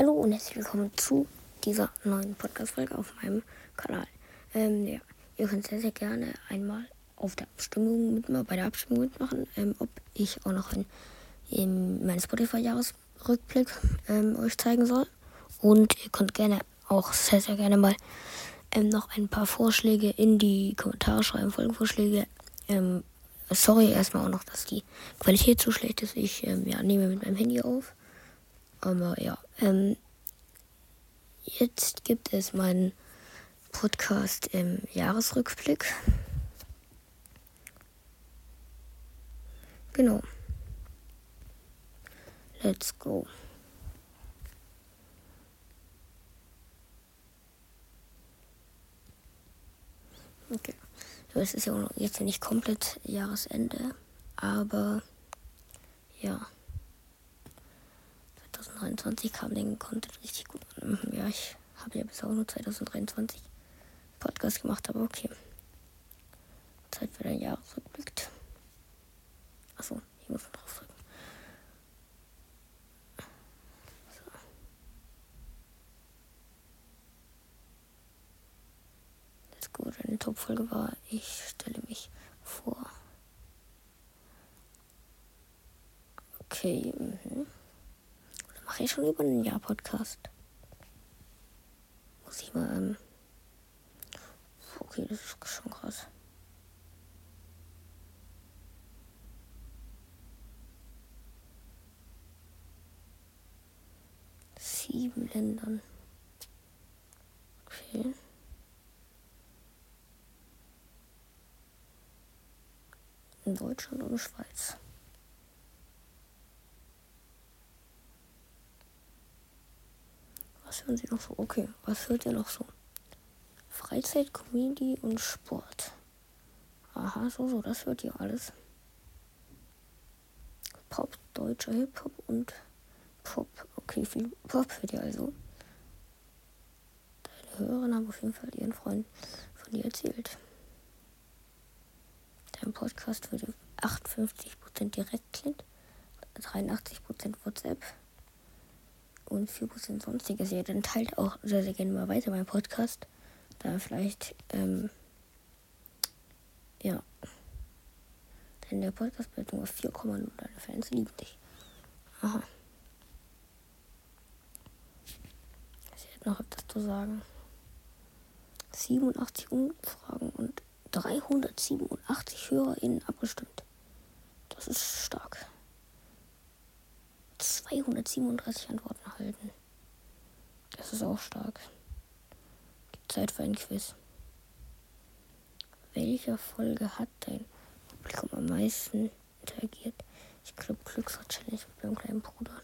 Hallo und herzlich willkommen zu dieser neuen Podcast-Folge auf meinem Kanal. Ähm, ja, ihr könnt sehr, sehr gerne einmal auf der Abstimmung mitmachen, bei der Abstimmung mitmachen, ähm, ob ich auch noch ein, in meinen Spotify-Jahresrückblick ähm, euch zeigen soll. Und ihr könnt gerne auch sehr, sehr gerne mal ähm, noch ein paar Vorschläge in die Kommentare schreiben, Folgenvorschläge. Ähm, sorry erstmal auch noch, dass die Qualität zu schlecht ist. Ich ähm, ja, nehme mit meinem Handy auf. Aber ja, ähm, jetzt gibt es meinen Podcast im Jahresrückblick. Genau. Let's go. Okay. So, es ist ja jetzt nicht komplett Jahresende, aber ja. 2023 kam den Content richtig gut. Mhm, ja, ich habe ja bis auch nur 2023 Podcast gemacht, aber okay. Zeit für den Jahresrückblick. Achso, ich muss drauf drücken. So. Das gut, eine Top-Folge war, ich stelle mich vor. Okay, mhm mache ich schon über ein Jahr Podcast. Muss ich mal, ähm. Okay, das ist schon krass. Sieben Ländern. Okay. In Deutschland und Schweiz. Was hören Sie noch so? Okay, was hört ihr noch so? Freizeit, Comedy und Sport. Aha, so, so, das hört ihr alles. Pop, deutscher Hip-Hop und Pop. Okay, viel Pop hört ihr also. Deine Hörer haben auf jeden Fall ihren Freund von dir erzählt. Dein Podcast würde 58% direkt klingt, 83% WhatsApp, und 4% sonstiges. Ja, dann teilt auch sehr, sehr gerne mal weiter meinen Podcast. Da vielleicht, ähm, ja. Denn der Podcast bleibt nur 4,0. Deine Fans lieben dich. Aha. Ich hätte noch etwas zu sagen. 87 Umfragen und 387 HörerInnen abgestimmt. Das ist stark. 237 Antworten erhalten. Das ist auch stark. Gibt Zeit für ein Quiz. Welcher Folge hat dein Publikum am meisten interagiert? Ich glaube Glücksrad Challenge mit meinem kleinen Bruder.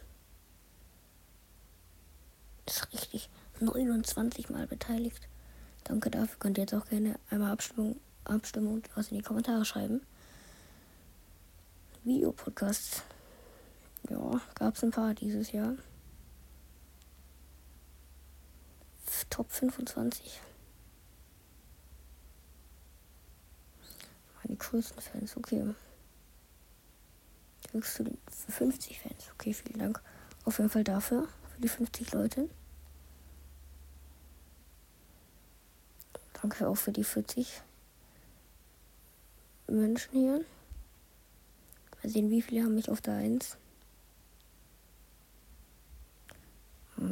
Ist richtig. 29 Mal beteiligt. Danke dafür. Könnt ihr jetzt auch gerne einmal Abstimmung, Abstimmung was in die Kommentare schreiben. Videopodcasts ja, gab es ein paar dieses Jahr. Top 25. Meine größten Fans, okay. Höchst zu den 50 Fans. Okay, vielen Dank auf jeden Fall dafür, für die 50 Leute. Danke auch für die 40 Menschen hier. Mal sehen, wie viele haben mich auf der 1.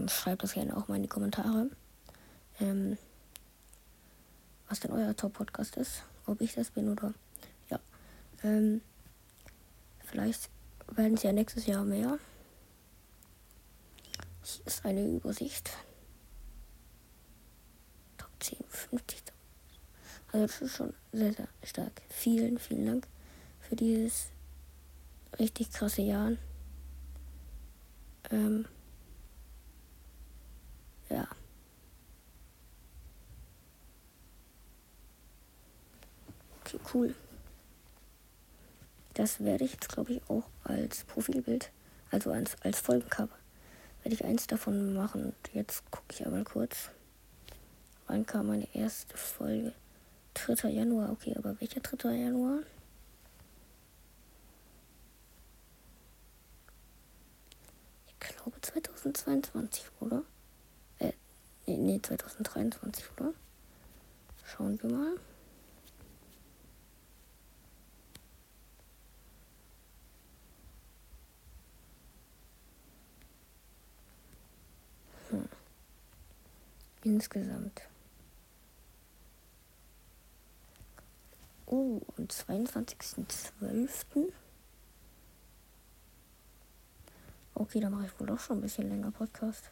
schreibt das gerne auch mal in die Kommentare. Ähm, was denn euer Top-Podcast ist. Ob ich das bin oder. Ja. Ähm, vielleicht werden es ja nächstes Jahr mehr. Hier ist eine Übersicht. Top 10, 50. Also das ist schon sehr, sehr stark. Vielen, vielen Dank für dieses richtig krasse Jahr. Ähm, ja. Okay, cool. Das werde ich jetzt, glaube ich, auch als Profilbild, also als, als Folgencover, werde ich eins davon machen. Und jetzt gucke ich einmal kurz. Wann kam meine erste Folge? 3. Januar, okay, aber welcher 3. Januar? Ich glaube glaube 2022, oder? Nee, nee 2023, oder? Schauen wir mal. Hm. Insgesamt. Oh, am 22.12. Okay, dann mache ich wohl doch schon ein bisschen länger Podcast.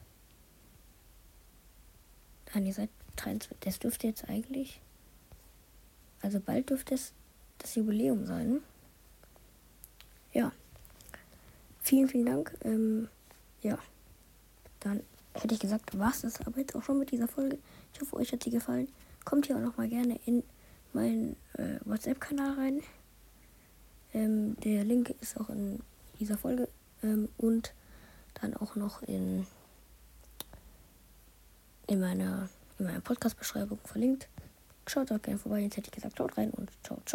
Nein, ihr seid 23. Das dürfte jetzt eigentlich. Also bald dürfte es das Jubiläum sein. Ja. Vielen, vielen Dank. Ähm, ja. Dann hätte ich gesagt, war es aber jetzt auch schon mit dieser Folge. Ich hoffe, euch hat sie gefallen. Kommt hier auch noch mal gerne in meinen äh, WhatsApp-Kanal rein. Ähm, der Link ist auch in dieser Folge ähm, und dann auch noch in, in meiner, in meiner Podcast-Beschreibung verlinkt. Schaut auch gerne vorbei. Jetzt hätte ich gesagt, schaut rein und ciao, ciao.